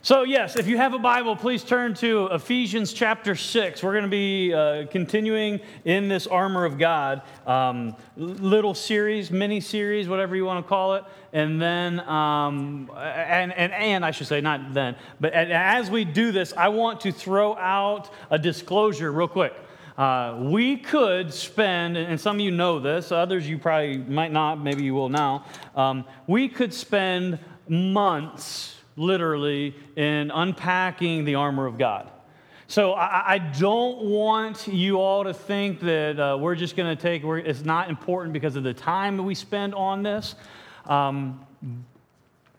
So, yes, if you have a Bible, please turn to Ephesians chapter 6. We're going to be uh, continuing in this armor of God, um, little series, mini series, whatever you want to call it. And then, um, and, and, and I should say, not then, but as we do this, I want to throw out a disclosure real quick. Uh, we could spend, and some of you know this, others you probably might not, maybe you will now. Um, we could spend months literally in unpacking the armor of God. So I, I don't want you all to think that uh, we're just going to take, it's not important because of the time that we spend on this, um,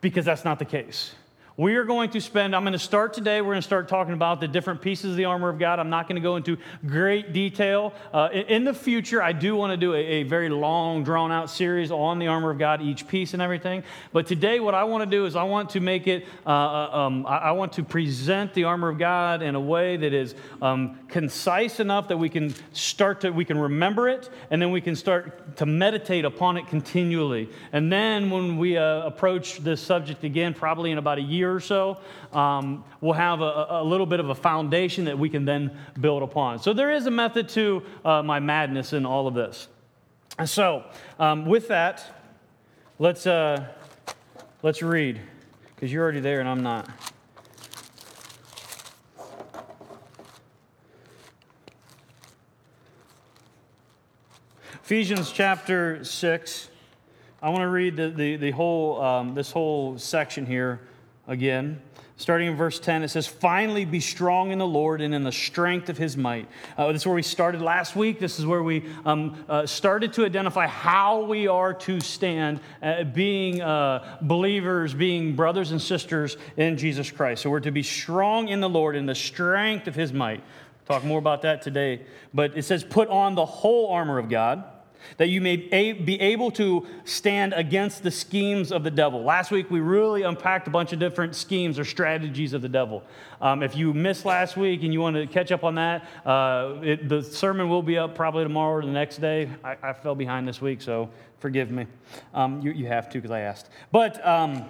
because that's not the case. We are going to spend, I'm going to start today. We're going to start talking about the different pieces of the armor of God. I'm not going to go into great detail. Uh, in, the future, I do want to do a, a very long, drawn out series on the armor of God, each piece and everything. But today, what I want to do is I want to make it, uh, uh, um, I, want to present the armor of God in a way that is um, concise enough that we can start to, we can remember it, and then we can start to meditate upon it continually. And then when we uh, approach this subject again, probably in about a year, year or so, um, we'll have a, a, little bit of a foundation that we can then build upon. So there is a method to uh, my madness in all of this. So, um, with that, let's, uh, let's read, because you're already there and I'm not. Ephesians chapter 6. I want to read the, the, the whole, um, this whole section here again. Starting in verse 10, it says, Finally be strong in the Lord and in the strength of his might. Uh, this is where we started last week. This is where we um, uh, started to identify how we are to stand, uh, being uh, believers, being brothers and sisters in Jesus Christ. So we're to be strong in the Lord in the strength of his might. Talk more about that today. But it says, Put on the whole armor of God that you may be able to stand against the schemes of the devil. Last week, we really unpacked a bunch of different schemes or strategies of the devil. Um, if you missed last week and you want to catch up on that, uh, it, the sermon will be up probably tomorrow or the next day. I, I fell behind this week, so forgive me. Um, you, you, have to because I asked. But. Um,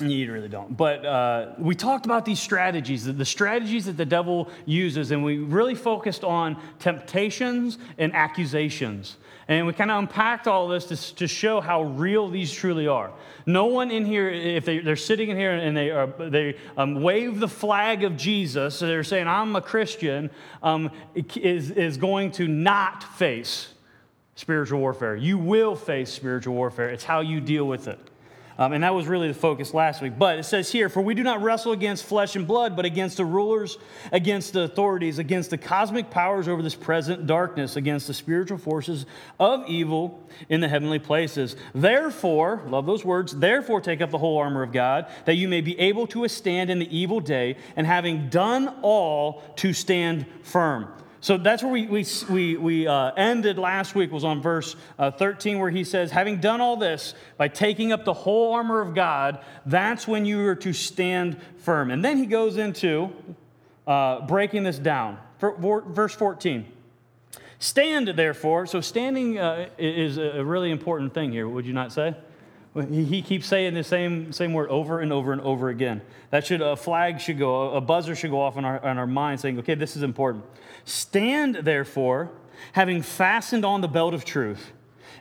you really don't. But uh, we talked about these strategies, the strategies that the devil uses, and we really focused on temptations and accusations. And we kind of unpacked all this to, to show how real these truly are. No one in here, if they, are sitting in here and they, are, they um, wave the flag of Jesus, so they're saying, I'm a Christian, um, is, is going to not face spiritual warfare. You will face spiritual warfare, it's how you deal with it. Um, and that was really the focus last week. But it says here, For we do not wrestle against flesh and blood, but against the rulers, against the authorities, against the cosmic powers over this present darkness, against the spiritual forces of evil in the heavenly places. Therefore, love those words, therefore take up the whole armor of God, that you may be able to withstand in the evil day, and having done all, to stand firm. So that's where we, we, we, we uh, ended last week, was on verse uh, 13, where he says, Having done all this, by taking up the whole armor of God, that's when you are to stand firm. And then he goes into uh, breaking this down. Verse 14. Stand, therefore. So standing uh, is a really important thing here, would you not say? He keeps saying the same, same word over and over and over again. That should, a flag should go, a buzzer should go off in our, in our mind saying, okay, this is important. Stand, therefore, having fastened on the belt of truth,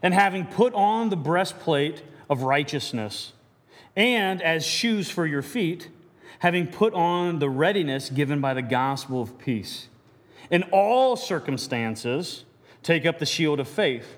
and having put on the breastplate of righteousness, and as shoes for your feet, having put on the readiness given by the gospel of peace. In all circumstances, take up the shield of faith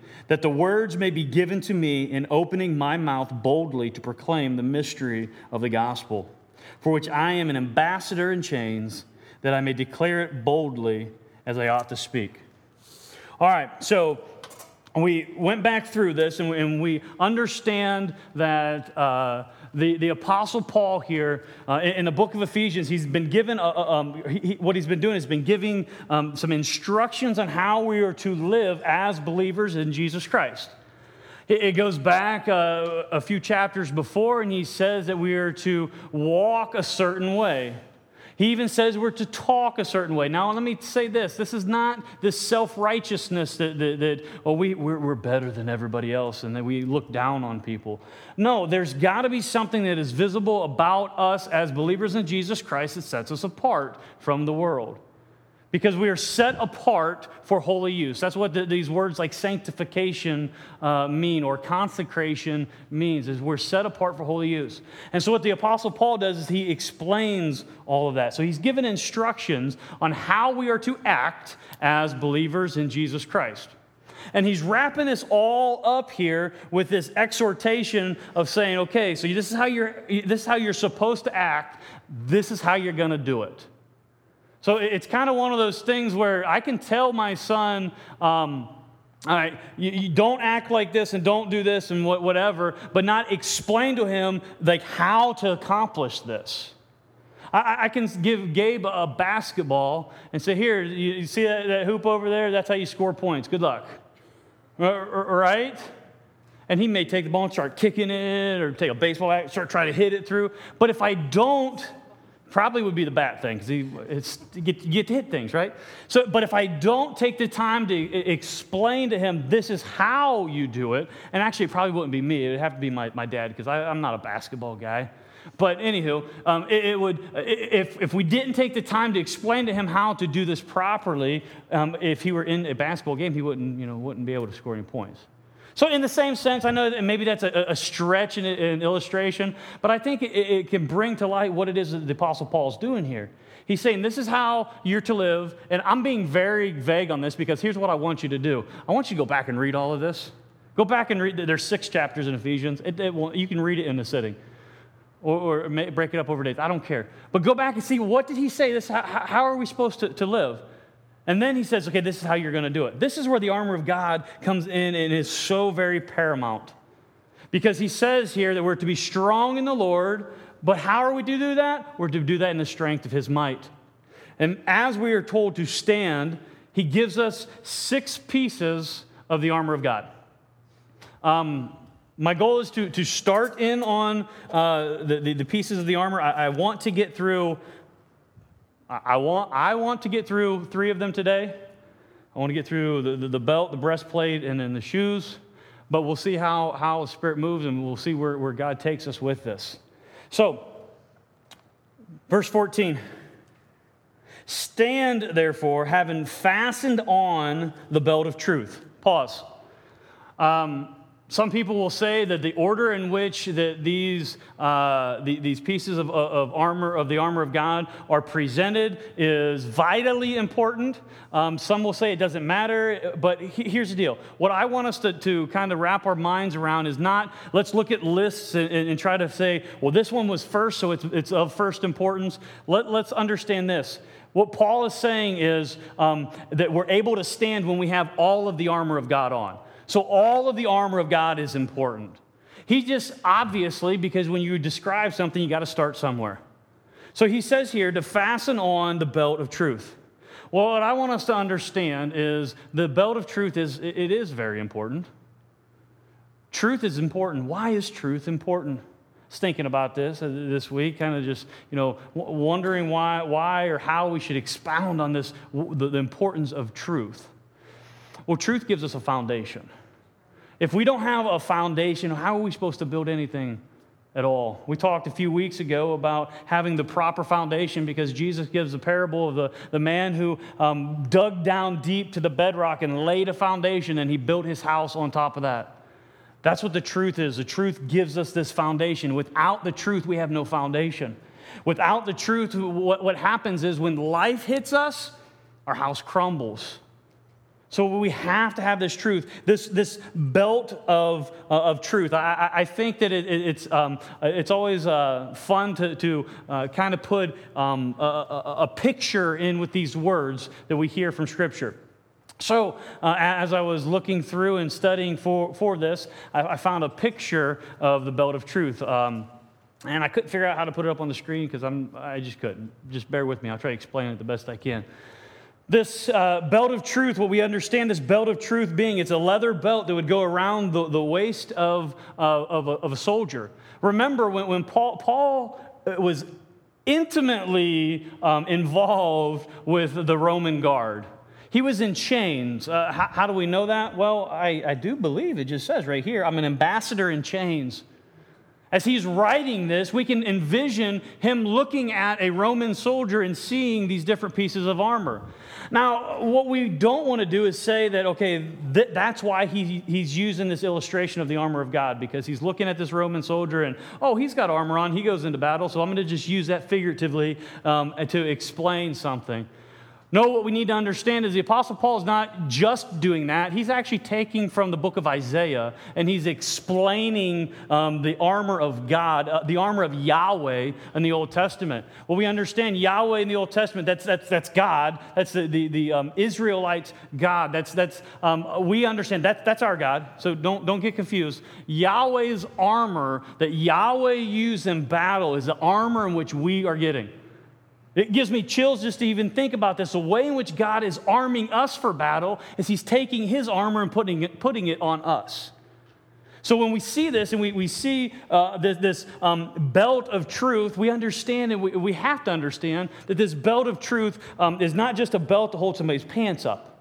that the words may be given to me in opening my mouth boldly to proclaim the mystery of the gospel, for which I am an ambassador in chains, that I may declare it boldly as I ought to speak. All right, so we went back through this and we, understand that uh, the, the Apostle Paul here uh, in, in, the book of Ephesians, he's been given, a, a, um, he, what he's been doing is been giving um, some instructions on how we are to live as believers in Jesus Christ. It, it goes back uh, a few chapters before, and he says that we are to walk a certain way. He even says we're to talk a certain way. Now, let me say this this is not this self righteousness that, that, that, oh, we, we're, we're better than everybody else and that we look down on people. No, there's got to be something that is visible about us as believers in Jesus Christ that sets us apart from the world because we are set apart for holy use. That's what the, these words like sanctification uh, mean or consecration means is we're set apart for holy use. And so what the apostle Paul does is he explains all of that. So he's given instructions on how we are to act as believers in Jesus Christ. And he's wrapping this all up here with this exhortation of saying, okay, so this is how you're this is how you're supposed to act. This is how you're going to do it. So it's kind of one of those things where I can tell my son, um, all right, you, you, don't act like this and don't do this and whatever, but not explain to him like how to accomplish this. I, I can give Gabe a basketball and say, here, you, you see that, that, hoop over there? That's how you score points. Good luck. Right? And he may take the ball and start kicking it or take a baseball bat, start trying to hit it through. But if I don't Probably would be the bat thing because you get, you get to hit things, right? So, but if I don't take the time to explain to him this is how you do it, and actually it probably wouldn't be me, it would have to be my, my dad because I'm not a basketball guy. But anywho, um, it, it, would if, if we didn't take the time to explain to him how to do this properly, um, if he were in a basketball game, he wouldn't you know wouldn't be able to score any points. So, in the same sense, I know that maybe that's a, a stretch in an illustration, but I think it, it, can bring to light what it is that the Apostle Paul's doing here. He's saying, This is how you're to live. And I'm being very vague on this because here's what I want you to do I want you to go back and read all of this. Go back and read, there's six chapters in Ephesians. It, you can read it in a sitting or, or, break it up over days. I don't care. But go back and see what did he say? This, how, how are we supposed to, to live? And then he says, okay, this is how you're going to do it. This is where the armor of God comes in and is so very paramount. Because he says here that we're to be strong in the Lord, but how are we to do that? We're to do that in the strength of his might. And as we are told to stand, he gives us six pieces of the armor of God. Um, my goal is to, to start in on uh, the, the, the, pieces of the armor. I, I want to get through I want, I want to get through three of them today. I want to get through the, the, the belt, the breastplate, and then the shoes. But we'll see how, how the Spirit moves and we'll see where, where God takes us with this. So, verse 14 Stand, therefore, having fastened on the belt of truth. Pause. Um, some people will say that the order in which that these, uh, the, these pieces of, of, armor, of the armor of God, are presented is vitally important. Um, some will say it doesn't matter, but he, here's the deal. What I want us to, to kind of wrap our minds around is not let's look at lists and, and try to say, well, this one was first, so it's, it's of first importance. Let, let's understand this. What Paul is saying is um, that we're able to stand when we have all of the armor of God on. So, all of the armor of God is important. He just obviously, because when you describe something, you got to start somewhere. So, he says here to fasten on the belt of truth. Well, what I want us to understand is the belt of truth is it is very important. Truth is important. Why is truth important? I was thinking about this uh, this week, kind of just you know wondering why, why or how we should expound on this the importance of truth. Well, truth gives us a foundation. If we don't have a foundation, how are we supposed to build anything at all? We talked a few weeks ago about having the proper foundation because Jesus gives the parable of the, the man who um, dug down deep to the bedrock and laid a foundation and he built his house on top of that. That's what the truth is. The truth gives us this foundation. Without the truth, we have no foundation. Without the truth, what, what happens is when life hits us, our house crumbles. So we have to have this truth, this, this belt of, uh, of truth. I, I think that it, it's, um, it's always uh, fun to, to uh, kind of put um, a, a, a, picture in with these words that we hear from Scripture. So, uh, as I was looking through and studying for, for this, I, I, found a picture of the belt of truth. Um, And I couldn't figure out how to put it up on the screen because I just couldn't. Just bear with me. I'll try to explain it the best I can. This uh, belt of truth, what we understand this belt of truth being, it's a leather belt that would go around the, the waist of, uh, of, a, of, a, soldier. Remember when, when Paul, Paul uh, was intimately um, involved with the Roman guard. He was in chains. Uh, how, how, do we know that? Well, I, I do believe it just says right here I'm an ambassador in chains. As he's writing this, we can envision him looking at a Roman soldier and seeing these different pieces of armor. Now, what we don't want to do is say that, okay, th- that's why he, he's using this illustration of the armor of God, because he's looking at this Roman soldier and, oh, he's got armor on, he goes into battle, so I'm going to just use that figuratively um, to explain something. No, what we need to understand is the Apostle Paul is not just doing that. He's actually taking from the book of Isaiah and he's explaining um, the armor of God, uh, the armor of Yahweh in the Old Testament. Well, we understand Yahweh in the Old Testament, that's, that's, that's God. That's the, the, the um, Israelites' God. That's, that's, um, we understand that, that's our God, so don't, don't get confused. Yahweh's armor that Yahweh used in battle is the armor in which we are getting. It gives me chills just to even think about this. The way in which God is arming us for battle is He's taking His armor and putting it, putting it on us. So when we see this and we, we see uh, this, this um, belt of truth, we understand and we, we have to understand that this belt of truth um, is not just a belt to hold somebody's pants up.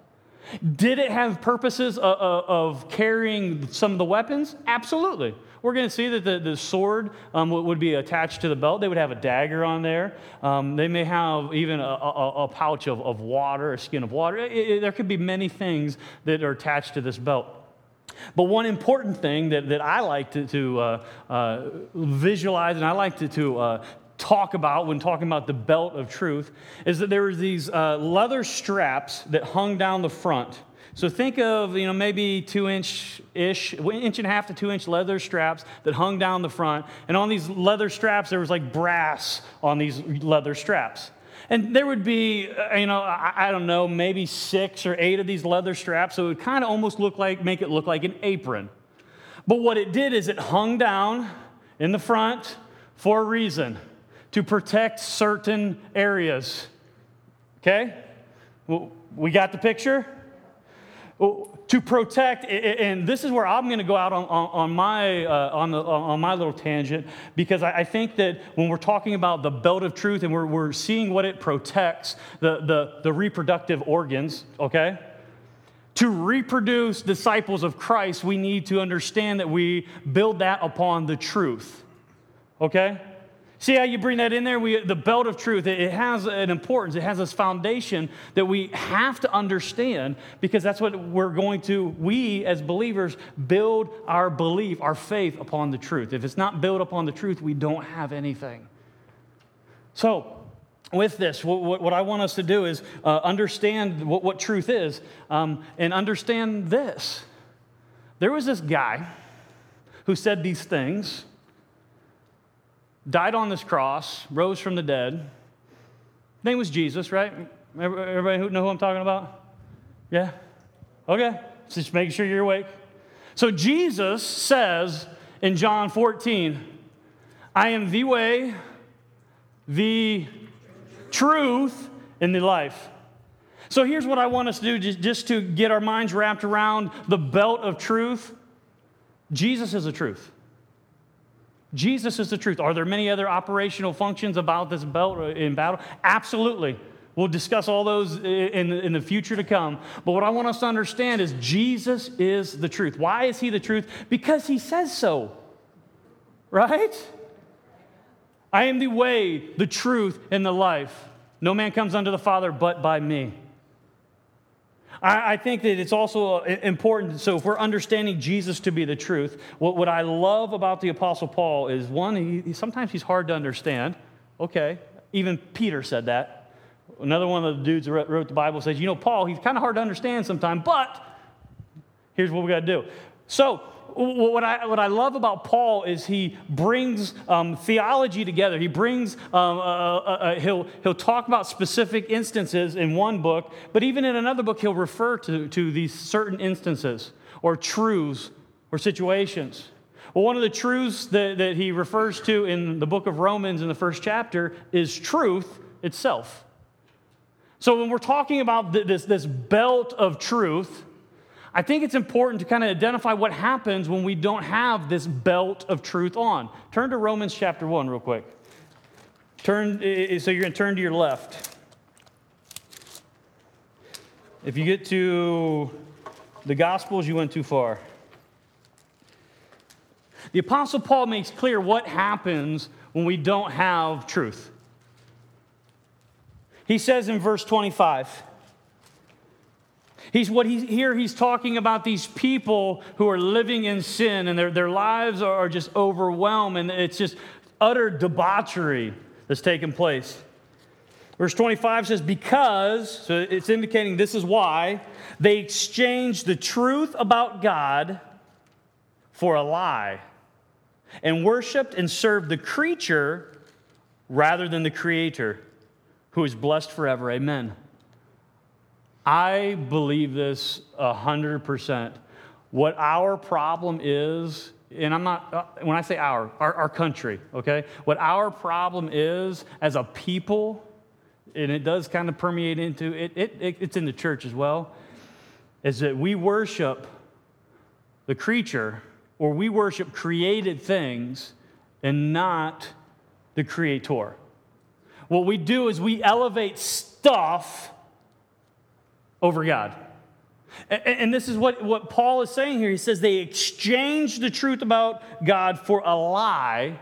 Did it have purposes of, of carrying some of the weapons? Absolutely. We're going to see that the, the sword um, would be attached to the belt. They would have a dagger on there. Um, they may have even a, a, a pouch of, of, water, a skin of water. It, it, there could be many things that are attached to this belt. But one important thing that, that I like to, to uh, uh, visualize and I like to, to uh, talk about when talking about the belt of truth is that there were these uh, leather straps that hung down the front so think of, you know, maybe two inch ish, inch and a half to two inch leather straps that hung down the front. And on these leather straps, there was like brass on these leather straps. And there would be, uh, you know, I, don't know, maybe six or eight of these leather straps. So it would kind of almost look like, make it look like an apron. But what it did is it hung down in the front for a reason to protect certain areas. Okay? We got the picture? To protect, and this is where I'm going to go out on, on, on my, uh, on, the, on my little tangent, because I, think that when we're talking about the belt of truth and we're, we're seeing what it protects, the, the, the reproductive organs, okay? To reproduce disciples of Christ, we need to understand that we build that upon the truth, okay? See how you bring that in there? We, the belt of truth, it has an importance. It has this foundation that we have to understand because that's what we're going to, we as believers, build our belief, our faith upon the truth. If it's not built upon the truth, we don't have anything. So, with this, what, what I want us to do is uh, understand what, what, truth is um, and understand this. There was this guy who said these things died on this cross, rose from the dead. Name was Jesus, right? Everybody who know who I'm talking about? Yeah? Okay. Just making sure you're awake. So Jesus says in John 14, I am the way, the truth, and the life. So here's what I want us to do just to get our minds wrapped around the belt of truth. Jesus is the truth. Jesus is the truth. Are there many other operational functions about this belt uh, in battle? Absolutely. We'll discuss all those in, in the future to come. But what I want us to understand is Jesus is the truth. Why is he the truth? Because he says so. Right? I am the way, the truth, and the life. No man comes unto the Father but by me. I, I think that it's also important. So, if we're understanding Jesus to be the truth, what, what I love about the Apostle Paul is one, he, he, sometimes he's hard to understand. Okay, even Peter said that. Another one of the dudes that wrote the Bible says, you know, Paul, he's kind of hard to understand sometimes, but here's what we got to do. So, what I, what I love about Paul is he brings um, theology together. He brings, um, uh, uh, uh, he'll, he'll talk about specific instances in one book, but even in another book, he'll refer to, to these certain instances or truths or situations. Well, one of the truths that, that he refers to in the book of Romans in the first chapter is truth itself. So when we're talking about this, this belt of truth, I think it's important to kind of identify what happens when we don't have this belt of truth on. Turn to Romans chapter 1 real quick. Turn, so you're going to turn to your left. If you get to the Gospels, you went too far. The Apostle Paul makes clear what happens when we don't have truth. He says in verse 25, He's what he's here he's talking about these people who are living in sin and their, their lives are just overwhelmed and it's just utter debauchery that's taken place. Verse 25 says, Because, so it's indicating this is why, they exchanged the truth about God for a lie and worshiped and served the creature rather than the creator who is blessed forever. Amen. I believe this 100%. What our problem is, and I'm not, uh, when I say our, our, our country, okay? What our problem is as a people, and it does kind of permeate into it, it, it, it's in the church as well, is that we worship the creature or we worship created things and not the creator. What we do is we elevate stuff over God. And this is what, what Paul is saying here. He says they exchanged the truth about God for a lie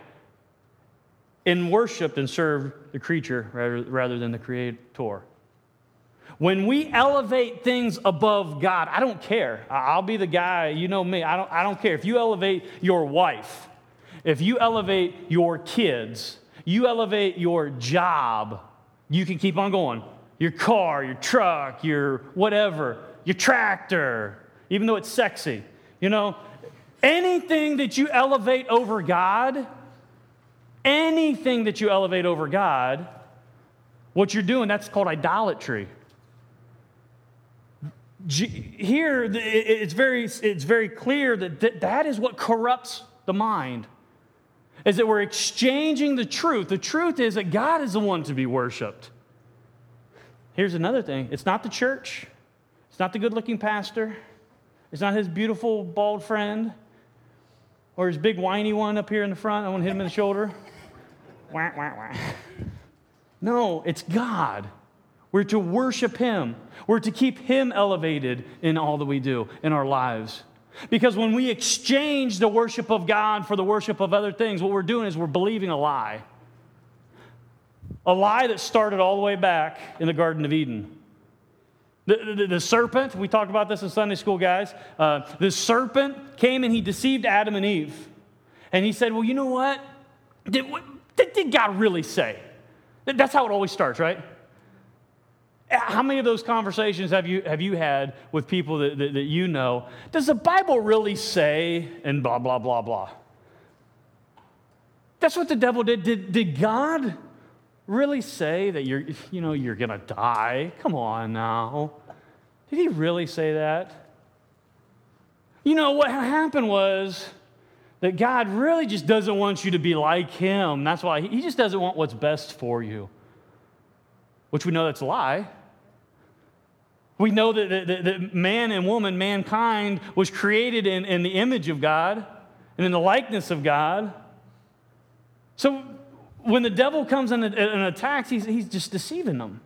and worshiped and served the creature rather, rather than the creator. When we elevate things above God, I don't care. I'll be the guy, you know me, I don't, I don't care. If you elevate your wife, if you elevate your kids, you elevate your job, you can keep on going. Your car, your truck, your whatever, your tractor, even though it's sexy, you know, anything that you elevate over God, anything that you elevate over God, what you're doing, that's called idolatry. Here, it's very, it's very clear that that is what corrupts the mind is that we're exchanging the truth. The truth is that God is the one to be worshiped. Here's another thing it's not the church, it's not the good looking pastor, it's not his beautiful bald friend or his big whiny one up here in the front. I want to hit him in the shoulder. wah, wah, wah. No, it's God. We're to worship Him. We're to keep Him elevated in all that we do in our lives. Because when we exchange the worship of God for the worship of other things, what we're doing is we're believing a lie. A lie that started all the way back in the Garden of Eden. The, the, the serpent, we talked about this in Sunday school, guys. Uh, the serpent came and he deceived Adam and Eve. And he said, Well, you know what? Did, what, did God really say? That's how it always starts, right? How many of those conversations have you, have you had with people that, that, that you know? Does the Bible really say, and blah, blah, blah, blah? That's what the devil did. Did, did God really say that you're, you know, you're going to die? Come on now. Did he really say that? You know, what happened was that God really just doesn't want you to be like him. That's why he just doesn't want what's best for you, which we know that's a lie. We know that, that, that man and woman, mankind, was created in, in the image of God and in the likeness of God. So when the devil comes and, attacks, he's, he's just deceiving them.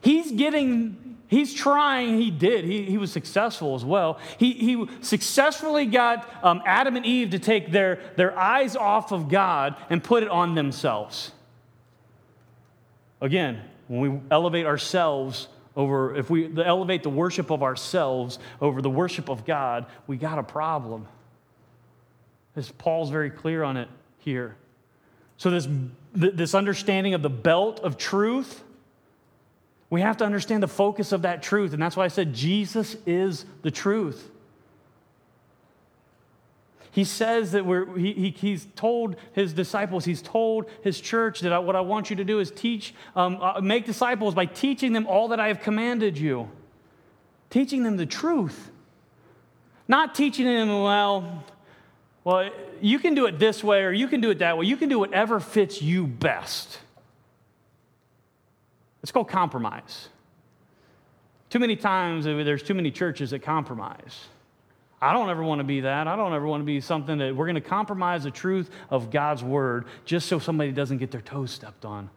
He's getting, he's trying, he did, he, he was successful as well. He, he successfully got um, Adam and Eve to take their, their eyes off of God and put it on themselves. Again, when we elevate ourselves over, if we elevate the worship of ourselves over the worship of God, we got a problem. As Paul's very clear on it here. So, this, this understanding of the belt of truth, we have to understand the focus of that truth. And that's why I said Jesus is the truth. He says that we're, he, he, he's told his disciples, he's told his church that I, what I want you to do is teach, um, uh, make disciples by teaching them all that I have commanded you. Teaching them the truth. Not teaching them, well, Well, you can do it this way or you can do it that way. You can do whatever fits you best. It's called compromise. Too many times there's too many churches that compromise. I don't ever want to be that. I don't ever want to be something that we're going to compromise the truth of God's word just so somebody doesn't get their toes stepped on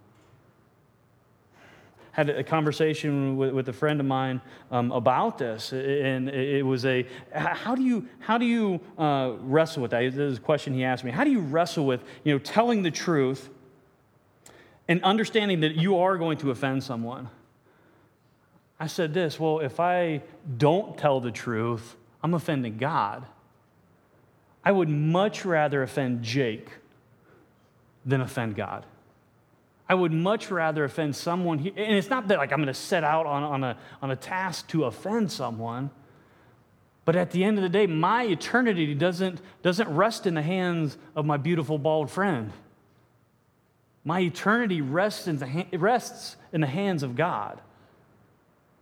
had a conversation with, with a friend of mine um, about this, and it was a how do you how do you uh, wrestle with that? This is a question he asked me. How do you wrestle with you know telling the truth and understanding that you are going to offend someone? I said this. Well, if I don't tell the truth, I'm offending God. I would much rather offend Jake than offend God. I would much rather offend someone. Here. And it's not that like I'm going to set out on, on, a, on a task to offend someone. But at the end of the day, my eternity doesn't, doesn't rest in the hands of my beautiful bald friend. My eternity rests in the, rests in the hands of God.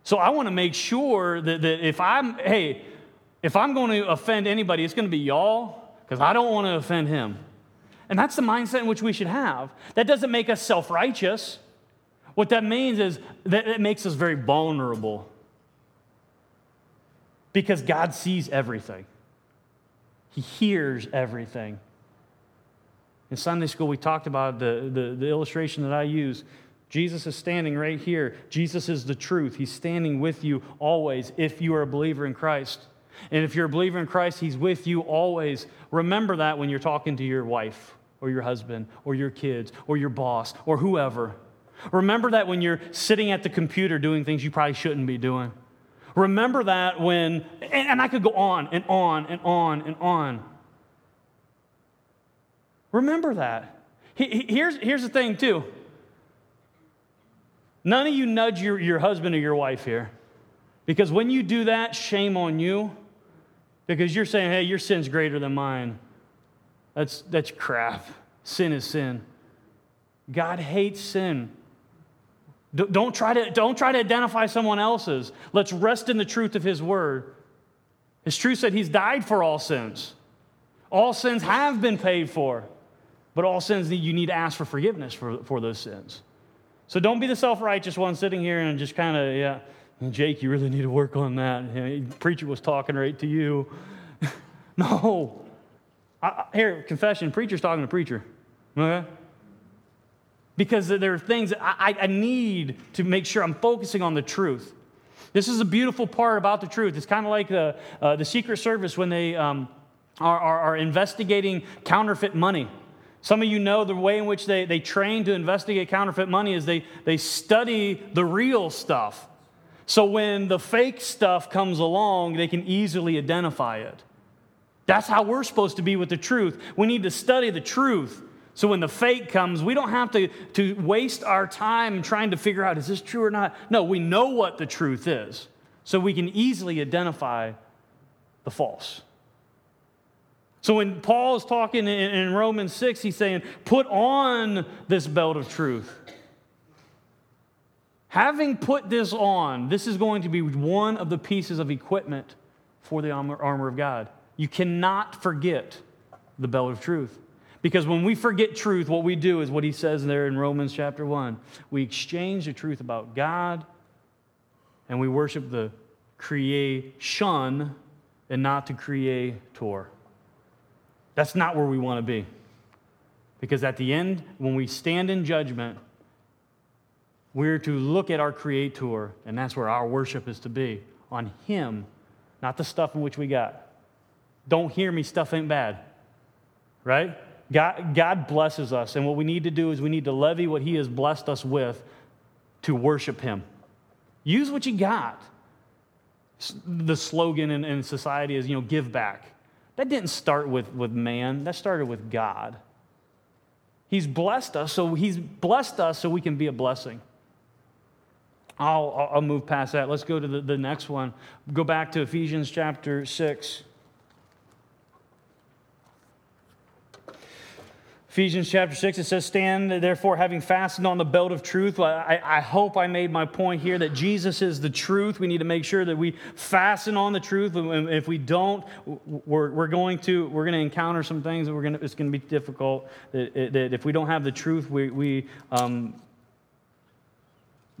So I want to make sure that, that if I'm, hey, if I'm going to offend anybody, it's going to be y'all, because I don't want to offend him. And that's the mindset in which we should have. That doesn't make us self righteous. What that means is that it makes us very vulnerable because God sees everything, He hears everything. In Sunday school, we talked about the, the, the, illustration that I use. Jesus is standing right here. Jesus is the truth. He's standing with you always if you are a believer in Christ. And if you're a believer in Christ, He's with you always. Remember that when you're talking to your wife or your husband or your kids or your boss or whoever. Remember that when you're sitting at the computer doing things you probably shouldn't be doing. Remember that when, and, and I could go on and on and on and on. Remember that. Here's, here's the thing, too. None of you nudge your, your husband or your wife here. Because when you do that, shame on you because you're saying, hey, your sin's greater than mine. That's, that's crap. Sin is sin. God hates sin. Don't try, to, don't try to identify someone else's. Let's rest in the truth of His word. His truth said He's died for all sins. All sins have been paid for, but all sins, you need to ask for forgiveness for, for those sins. So don't be the self righteous one sitting here and just kind of, yeah, Jake, you really need to work on that. Preacher was talking right to you. no. I, here, confession, preacher's talking to preacher. Okay? Because there are things I, I need to make sure I'm focusing on the truth. This is a beautiful part about the truth. It's kind of like the, uh, the Secret Service when they um, are, are, are investigating counterfeit money. Some of you know the way in which they, they train to investigate counterfeit money is they, they study the real stuff. So when the fake stuff comes along, they can easily identify it. That's how we're supposed to be with the truth. We need to study the truth. So when the fake comes, we don't have to, to waste our time trying to figure out is this true or not? No, we know what the truth is. So we can easily identify the false. So when Paul is talking in, in Romans 6, he's saying, put on this belt of truth. Having put this on, this is going to be one of the pieces of equipment for the armor of God. You cannot forget the belt of truth. Because when we forget truth, what we do is what he says there in Romans chapter 1. We exchange the truth about God and we worship the creation and not the creator. That's not where we want to be. Because at the end, when we stand in judgment, we're to look at our Creator, and that's where our worship is to be on Him, not the stuff in which we got. Don't hear me, stuff ain't bad, right? God, God blesses us, and what we need to do is we need to levy what He has blessed us with to worship Him. Use what you got. The slogan in, in society is, you know, give back. That didn't start with, with man, that started with God. He's blessed us, so He's blessed us so we can be a blessing. I'll, I'll move past that. Let's go to the, the next one. Go back to Ephesians chapter 6. Ephesians chapter 6, it says, Stand therefore, having fastened on the belt of truth. I, I, hope I made my point here that Jesus is the truth. We need to make sure that we fasten on the truth. If we don't, we're, we're going to we're going to encounter some things that we're going to, it's going to be difficult. That, that if we don't have the truth, we, we, um,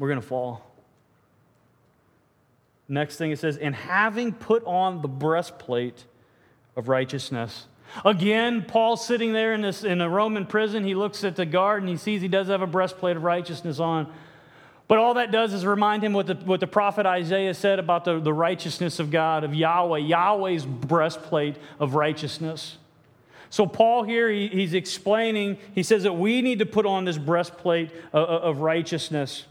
we're going to fall. Next thing it says, and having put on the breastplate of righteousness. Again, Paul's sitting there in, this, in a Roman prison. He looks at the guard and he sees he does have a breastplate of righteousness on. But all that does is remind him what the, what the prophet Isaiah said about the, the righteousness of God, of Yahweh, Yahweh's breastplate of righteousness. So, Paul here, he, he's explaining, he says that we need to put on this breastplate of, of righteousness.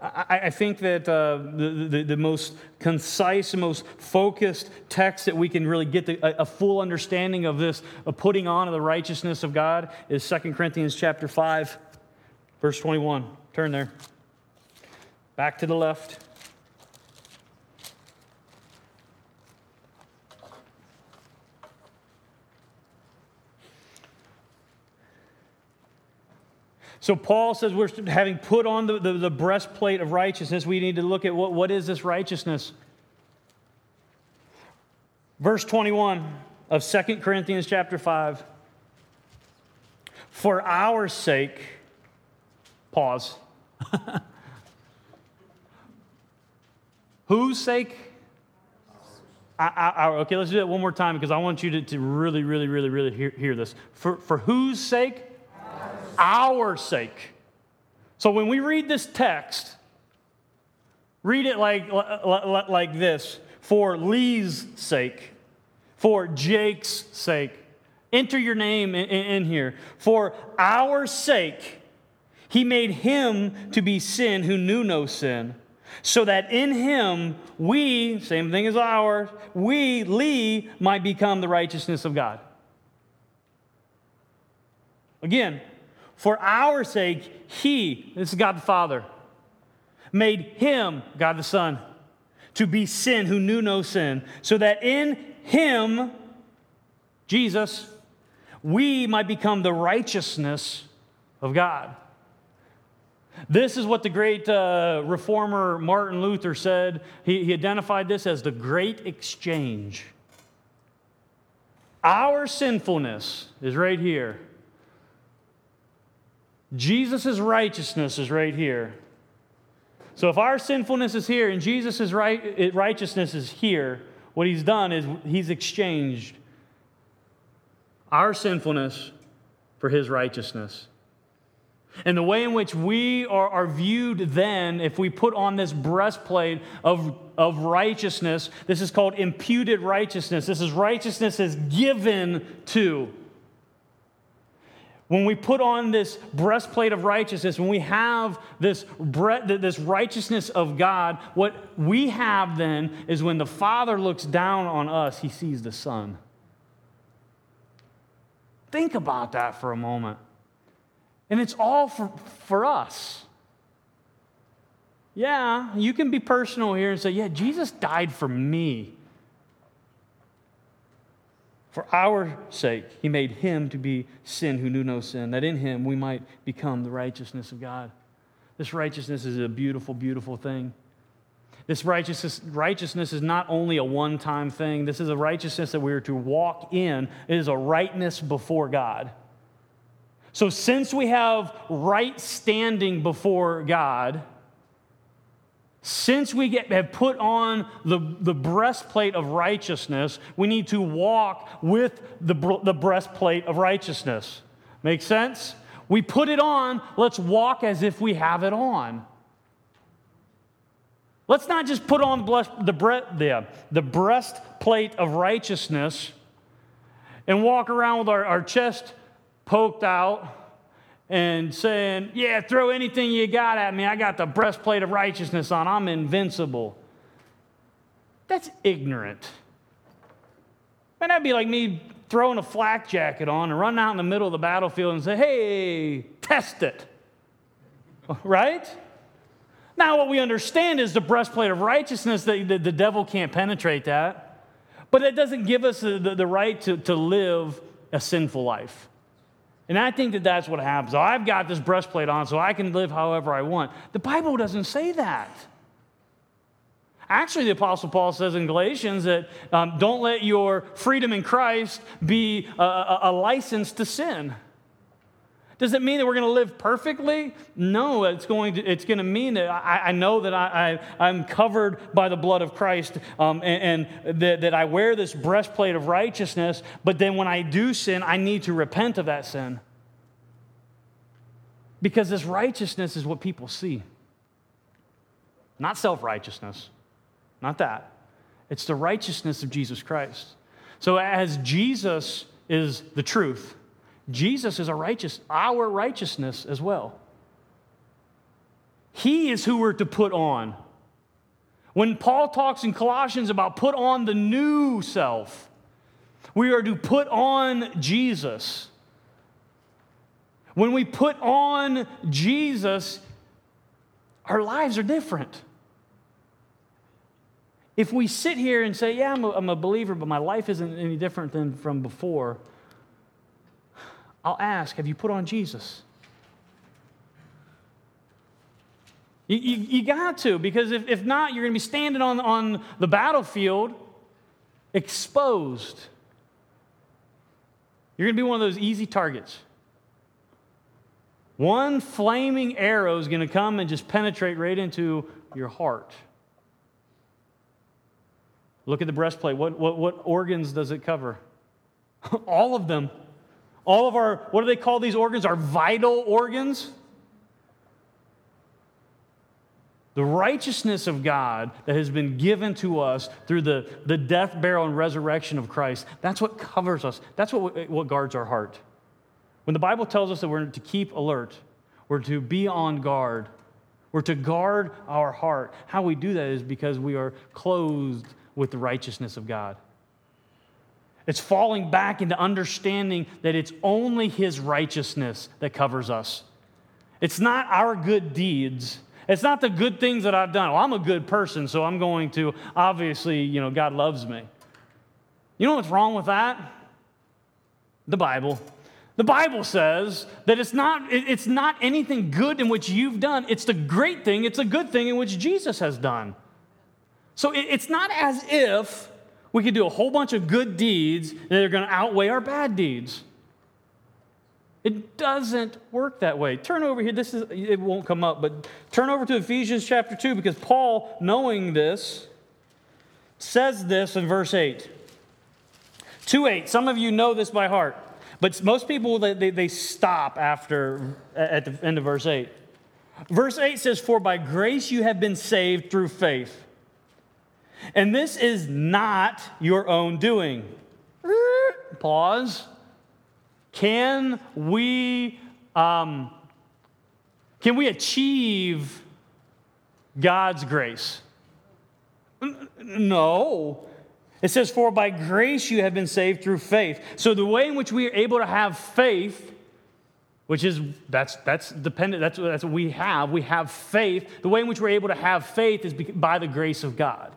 I, I think that uh, the, the, the, most concise most focused text that we can really get the, a, a, full understanding of this, of putting on of the righteousness of God, is 2 Corinthians chapter 5, verse 21. Turn there. Back to the left. So Paul says we're having put on the, the, the, breastplate of righteousness, we need to look at what, what is this righteousness? Verse 21 of 2 Corinthians chapter 5. For our sake, pause. Whose sake? I, okay, let's do it one more time because I want you to, to really, really, really, really hear, hear this. For, for whose sake? Our sake. So when we read this text, read it like, like this for Lee's sake, for Jake's sake. Enter your name in here. For our sake, he made him to be sin who knew no sin, so that in him we, same thing as ours, we, Lee, might become the righteousness of God. Again, for our sake, He, this is God the Father, made Him, God the Son, to be sin who knew no sin, so that in Him, Jesus, we might become the righteousness of God. This is what the great uh, reformer Martin Luther said. He, he identified this as the great exchange. Our sinfulness is right here. Jesus' righteousness is right here. So if our sinfulness is here and Jesus' right, righteousness is here, what he's done is he's exchanged our sinfulness for his righteousness. And the way in which we are, are viewed then, if we put on this breastplate of, of righteousness, this is called imputed righteousness. This is righteousness is given to. When we put on this breastplate of righteousness, when we have this, this righteousness of God, what we have then is when the Father looks down on us, he sees the Son. Think about that for a moment. And it's all for, for us. Yeah, you can be personal here and say, yeah, Jesus died for me. For our sake, he made him to be sin who knew no sin, that in him we might become the righteousness of God. This righteousness is a beautiful, beautiful thing. This righteousness, righteousness is not only a one time thing, this is a righteousness that we are to walk in. It is a rightness before God. So, since we have right standing before God, since we get, have put on the, the breastplate of righteousness, we need to walk with the, the breastplate of righteousness. Make sense? We put it on, let's walk as if we have it on. Let's not just put on the, the, the breastplate of righteousness and walk around with our, our chest poked out and saying, Yeah, throw anything you got at me. I got the breastplate of righteousness on. I'm invincible. That's ignorant. Man, that'd be like me throwing a flak jacket on and running out in the middle of the battlefield and say, Hey, test it. right? Now, what we understand is the breastplate of righteousness, that the, devil can't penetrate that. But it doesn't give us the, the, the right to, to live a sinful life. And I think that that's what happens. I've got this breastplate on so I can live however I want. The Bible doesn't say that. Actually, the Apostle Paul says in Galatians that um, don't let your freedom in Christ be a, a, a license to sin. Does it mean that we're going to live perfectly? No, it's going to, it's going to mean that I, I know that I, I, am covered by the blood of Christ um, and, and that, that I wear this breastplate of righteousness, but then when I do sin, I need to repent of that sin. Because this righteousness is what people see, not self righteousness, not that. It's the righteousness of Jesus Christ. So, as Jesus is the truth, Jesus is a righteous, our righteousness as well. He is who we're to put on. When Paul talks in Colossians about put on the new self, we are to put on Jesus. When we put on Jesus, our lives are different. If we sit here and say, Yeah, I'm a, I'm a believer, but my life isn't any different than from before, I'll ask, have you put on Jesus? You, you, you got to, because if, if not, you're going to be standing on, on the battlefield exposed. You're going to be one of those easy targets. One flaming arrow is going to come and just penetrate right into your heart. Look at the breastplate. What, what, what organs does it cover? All of them. All of our, what do they call these organs? Our vital organs? The righteousness of God that has been given to us through the, the death, burial, and resurrection of Christ, that's what covers us. That's what, what guards our heart. When the Bible tells us that we're to keep alert, we're to be on guard, we're to guard our heart, how we do that is because we are clothed with the righteousness of God. It's falling back into understanding that it's only His righteousness that covers us. It's not our good deeds. It's not the good things that I've done. Well, I'm a good person, so I'm going to, obviously, you know, God loves me. You know what's wrong with that? The Bible. The Bible says that it's not, it's not anything good in which you've done. It's the great thing, it's a good thing in which Jesus has done. So it's not as if we could do a whole bunch of good deeds that are going to outweigh our bad deeds. It doesn't work that way. Turn over here. This is it won't come up, but turn over to Ephesians chapter 2 because Paul, knowing this, says this in verse 8. 2 8. Some of you know this by heart, but most people they, they stop after at the end of verse 8. Verse 8 says, For by grace you have been saved through faith. And this is not your own doing. Pause. Can we, um, can we achieve God's grace? No. It says, For by grace you have been saved through faith. So the way in which we are able to have faith, which is that's that's dependent, that's, that's what we have. We have faith. The way in which we're able to have faith is by the grace of God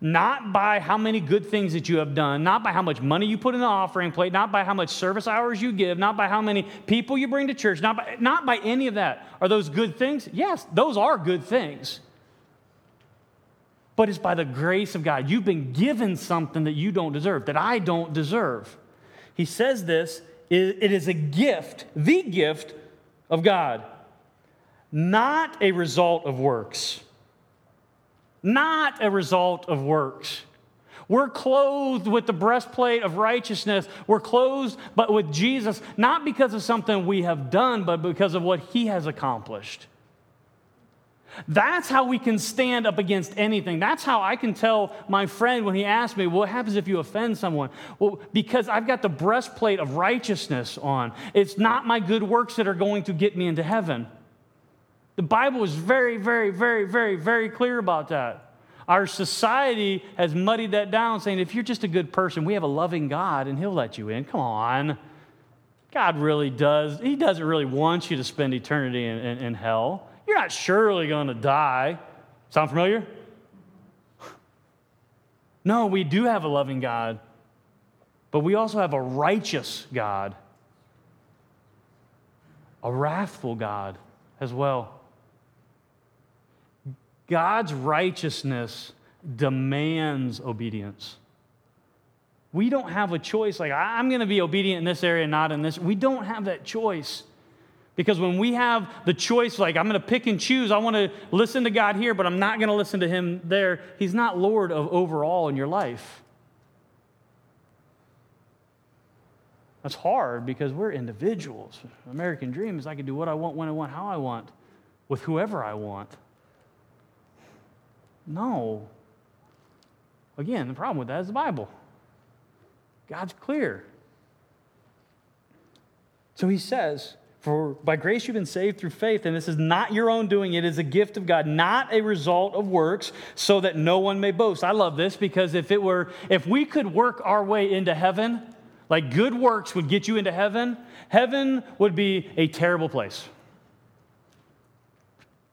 not by how many good things that you have done, not by how much money you put in the offering plate, not by how much service hours you give, not by how many people you bring to church, not by, not by any of that. Are those good things? Yes, those are good things. But it's by the grace of God. You've been given something that you don't deserve, that I don't deserve. He says this it is a gift, the gift of God, not a result of works not a result of works. We're clothed with the breastplate of righteousness. We're clothed but with Jesus, not because of something we have done, but because of what he has accomplished. That's how we can stand up against anything. That's how I can tell my friend when he asks me, What happens if you offend someone? Well, because I've got the breastplate of righteousness on. It's not my good works that are going to get me into heaven. The Bible is very, very, very, very, very clear about that. Our society has muddied that down, saying if you're just a good person, we have a loving God and He'll let you in. Come on. God really does. He doesn't really want you to spend eternity in, in, in hell. You're not surely going to die. Sound familiar? No, we do have a loving God, but we also have a righteous God. a wrathful God as well. God's righteousness demands obedience. We don't have a choice like, I'm going to be obedient in this area, not in this. We don't have that choice. Because when we have the choice, like, I'm going to pick and choose, I want to listen to God here, but I'm not going to listen to Him there, He's not Lord of overall in your life. That's hard because we're individuals. American dream is I can do what I want, when I want, how I want, with whoever I want. No. Again, the problem with that is the Bible. God's clear. So he says, For by grace you've been saved through faith, and this is not your own doing, it is a gift of God, not a result of works, so that no one may boast. I love this because if it were, if we could work our way into heaven, like good works would get you into heaven, heaven would be a terrible place.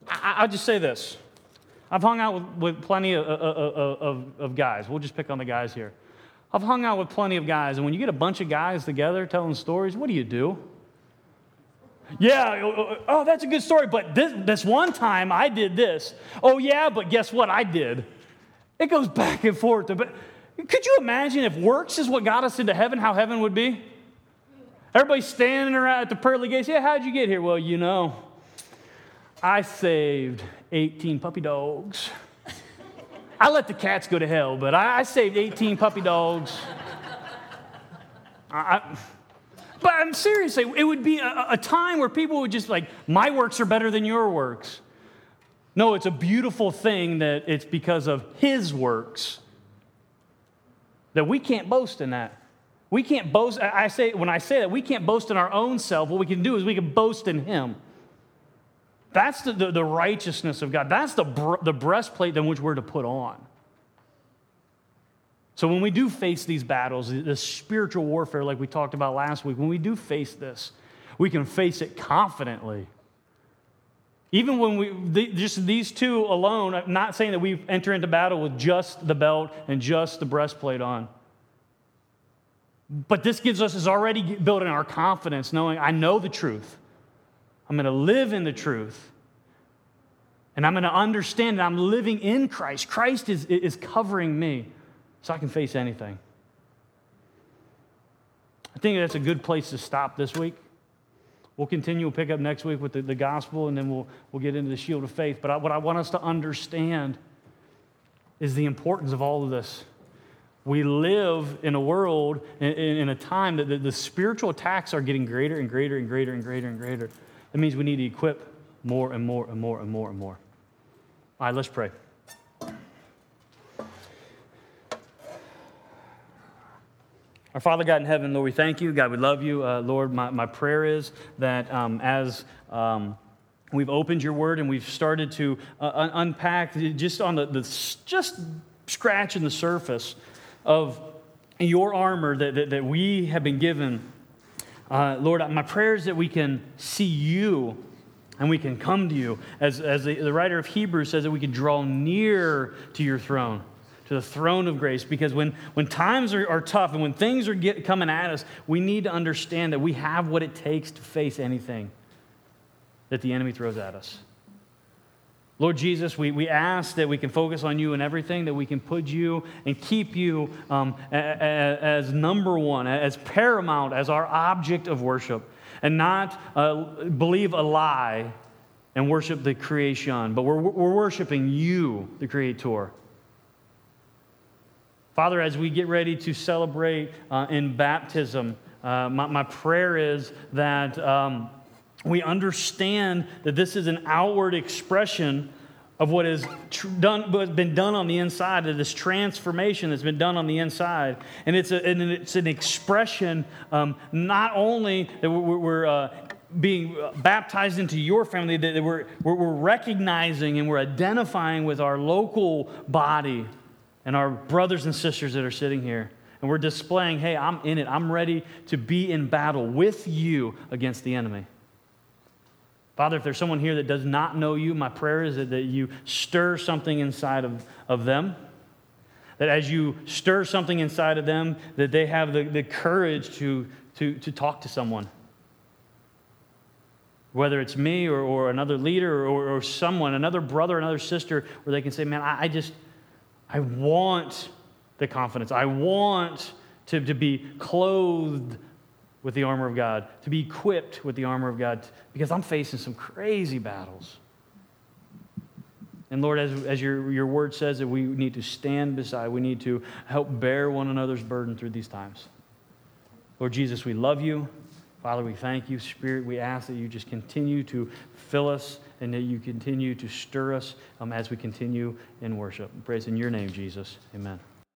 I, will just say this. I've hung out with, with plenty of, of, of, of guys. We'll just pick on the guys here. I've hung out with plenty of guys, and when you get a bunch of guys together telling stories, what do you do? Yeah, oh, oh, oh, oh, that's a good story, but this, this one time I did this. Oh, yeah, but guess what I did? It goes back and forth. But could you imagine if works is what got us into heaven, how heaven would be? Everybody standing around at the pearly gates. Yeah, how'd you get here? Well, you know, I saved 18 puppy dogs. I let the cats go to hell, but I, I saved 18 puppy dogs. I, but I'm seriously, It would be a, a time where people would just like, my works are better than your works. No, it's a beautiful thing that it's because of his works that we can't boast in that. We can't boast. I say when I say that we can't boast in our own self. What we can do is we can boast in Him. That's the, the, the righteousness of God. That's the, the breastplate in which we're to put on. So when we do face these battles, this spiritual warfare, like we talked about last week, when we do face this, we can face it confidently. Even when we, just these two alone, I'm not saying that we enter into battle with just the belt and just the breastplate on. But this gives us, is already building our confidence, knowing I know the truth. I'm going to live in the truth. And I'm going to understand that I'm living in Christ. Christ is, is covering me so I can face anything. I think that's a good place to stop this week. We'll continue, we'll pick up next week with the, the gospel, and then we'll, we'll get into the shield of faith. But I, what I want us to understand is the importance of all of this. We live in a world, in, in a time that the, the spiritual attacks are getting greater and greater and greater and greater and greater. That means we need to equip more and more and more and more and more. All right, let's pray. Our Father God in heaven, Lord, we thank you. God, we love you. Uh, Lord, my, my prayer is that um, as um, we've opened your word and we've started to uh, un- unpack just on the, the just scratching the surface of your armor that, that, that we have been given. Uh, Lord, my prayer is that we can see you and we can come to you. As, as the, the writer of Hebrews says, that we can draw near to your throne to the throne of grace because when, when times are, are tough and when things are get, coming at us, we need to understand that we have what it takes to face anything that the enemy throws at us. Lord Jesus, we, we ask that we can focus on you and everything, that we can put you and keep you um, as number one, as paramount, as our object of worship, and not uh, believe a lie and worship the creation, but we're, we're worshiping you, the Creator. Father, as we get ready to celebrate uh, in baptism, uh, my, my, prayer is that um, we understand that this is an outward expression of what has done, been done on the inside, of this transformation that's been done on the inside. And it's, a, and it's an expression um, not only that we're, we're uh, being baptized into your family, that we're, we're recognizing and we're identifying with our local body and our brothers and sisters that are sitting here. And we're displaying, hey, I'm in it. I'm ready to be in battle with you against the enemy. Father, if there's someone here that does not know you, my prayer is that, that you stir something inside of, of them. That as you stir something inside of them, that they have the, the courage to, to, to talk to someone. whether it's me or, or another leader or, or someone, another brother, another sister, where they can say, Man, I, I just, I want the confidence. I want to, to be clothed with the armor of God, to be equipped with the armor of God, because I'm facing some crazy battles. And Lord, as, as your, your word says that we need to stand beside, we need to help bear one another's burden through these times. Lord Jesus, we love you. Father, we thank you. Spirit, we ask that you just continue to fill us and that you continue to stir us um, as we continue in worship. Praise in your name, Jesus. Amen.